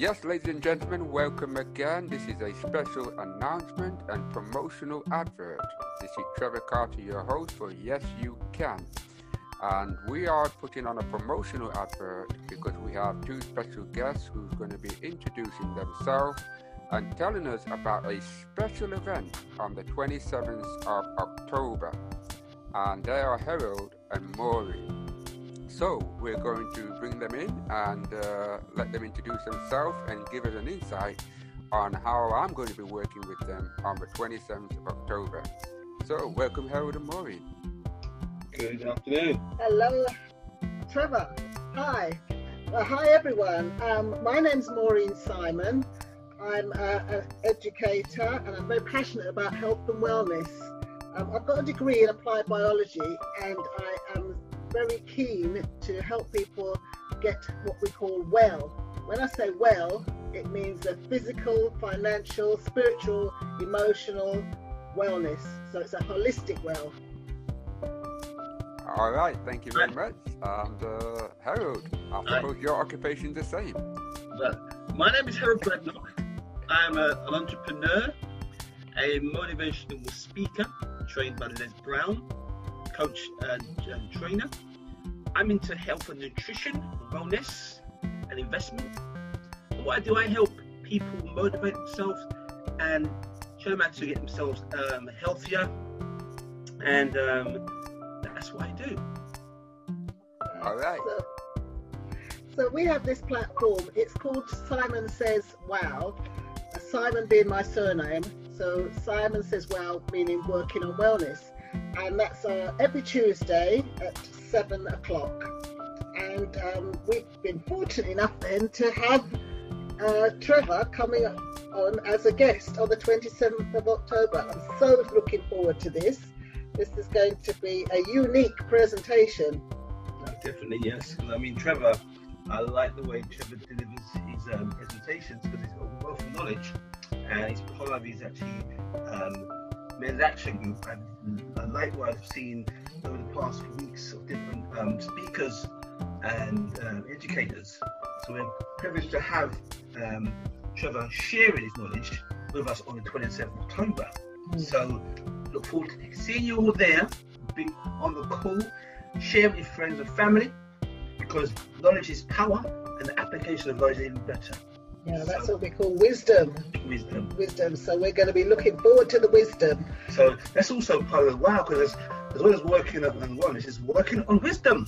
Yes, ladies and gentlemen, welcome again. This is a special announcement and promotional advert. This is Trevor Carter, your host for Yes You Can. And we are putting on a promotional advert because we have two special guests who's going to be introducing themselves and telling us about a special event on the 27th of October. And they are Harold and Maureen. So we're going to bring them in and uh, let them introduce themselves and give us an insight on how I'm going to be working with them on the 27th of October. So welcome Harold and Maureen. Good afternoon. Hello, Trevor. Hi. Uh, hi, everyone. Um, my name's Maureen Simon. I'm uh, an educator and I'm very passionate about health and wellness. Um, I've got a degree in applied biology and I am very keen to help people get what we call well. When I say well, it means a physical, financial, spiritual, emotional wellness. So it's a holistic well. All right, thank you very much. And uh, Harold, I suppose your occupation is the same. But my name is Harold Bradnock. I'm a, an entrepreneur, a motivational speaker trained by Les Brown, coach and, and trainer. I'm into health and nutrition, wellness, and investment. And what I do, I help people motivate themselves and show them how to get themselves um, healthier. And um, that's what I do. All right. So, so we have this platform. It's called Simon Says Wow. Simon being my surname. So Simon Says Wow, meaning working on wellness. And that's uh, every Tuesday at seven o'clock. And um, we've been fortunate enough then to have uh, Trevor coming on as a guest on the 27th of October. I'm so looking forward to this. This is going to be a unique presentation. Definitely, yes. I mean, Trevor, I like the way Trevor delivers his um, presentations because he's got a wealth of knowledge and he's part of his actually um, men's action group. And likewise, I've seen over the past few weeks of different um, speakers and um, educators. So we're privileged to have um, Trevor sharing his knowledge with us on the 27th of October. Mm. So look forward to seeing you all there, be on the call, share with your friends and family, because knowledge is power and the application of knowledge is even better. Yeah, that's what we call wisdom. Wisdom. Wisdom. So we're going to be looking forward to the wisdom. So that's also part of the wow, because as well as working on wellness, is working on wisdom.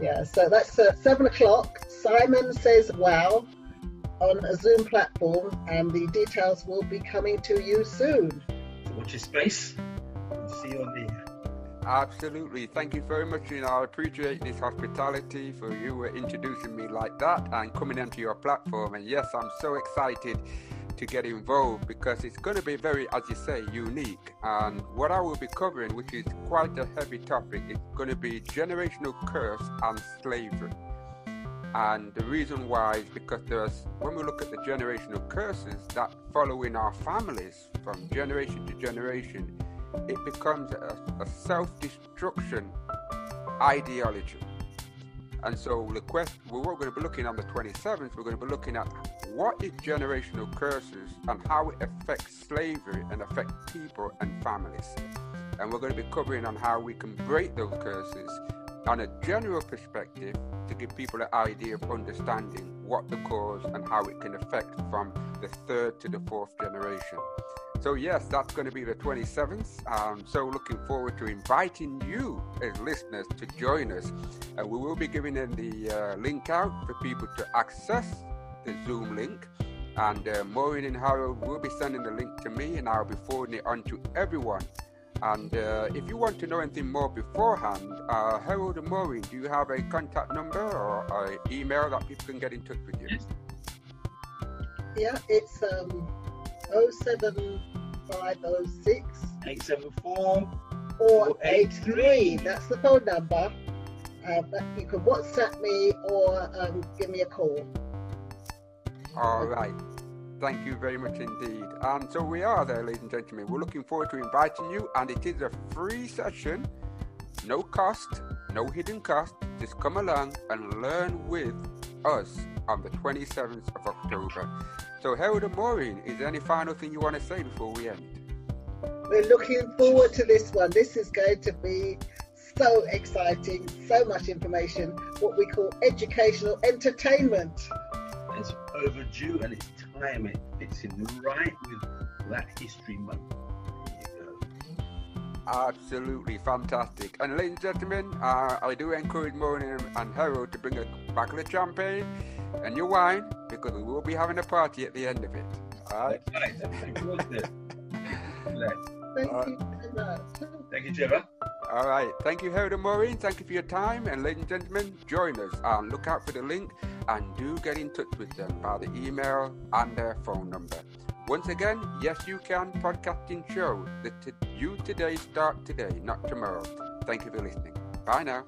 Yeah, so that's uh, seven o'clock. Simon says wow on a Zoom platform, and the details will be coming to you soon. So watch your space. see you on the Absolutely. Thank you very much. You know, I appreciate this hospitality for you introducing me like that and coming onto your platform. And yes, I'm so excited to get involved because it's going to be very, as you say, unique. And what I will be covering, which is quite a heavy topic, is going to be generational curse and slavery. And the reason why is because there's, when we look at the generational curses that follow in our families from generation to generation, it becomes a, a self destruction ideology. And so the question we're going to be looking on the 27th, we're going to be looking at what is generational curses and how it affects slavery and affect people and families. And we're going to be covering on how we can break those curses on a general perspective to give people an idea of understanding what the cause and how it can affect from the third to the fourth generation. So, yes, that's going to be the 27th. Um, so, looking forward to inviting you as listeners to join us. And we will be giving the uh, link out for people to access the Zoom link. And uh, Maureen and Harold will be sending the link to me, and I'll be forwarding it on to everyone. And uh, if you want to know anything more beforehand, uh, Harold and Maureen, do you have a contact number or an email that people can get in touch with you? Yeah, it's um, 07506 874 483. That's the phone number. Uh, you can WhatsApp me or um, give me a call. All right. Thank you very much indeed. And so we are there, ladies and gentlemen. We're looking forward to inviting you, and it is a free session, no cost, no hidden cost. Just come along and learn with us on the 27th of October. So, Harold and Maureen, is there any final thing you want to say before we end? We're looking forward to this one. This is going to be so exciting, so much information, what we call educational entertainment. It's overdue and it's time. It fits in right with Black History Month. Absolutely fantastic. And ladies and gentlemen, uh, I do encourage Maureen and Harold to bring a bottle of champagne and your wine because we will be having a party at the end of it. All right. Thank you very much. Thank you, Trevor. All right. Thank you, Harold and Maureen. Thank you for your time. And ladies and gentlemen, join us and look out for the link and do get in touch with them by the email and their phone number. Once again, yes, you can podcasting show. The t- you today start today, not tomorrow. Thank you for listening. Bye now.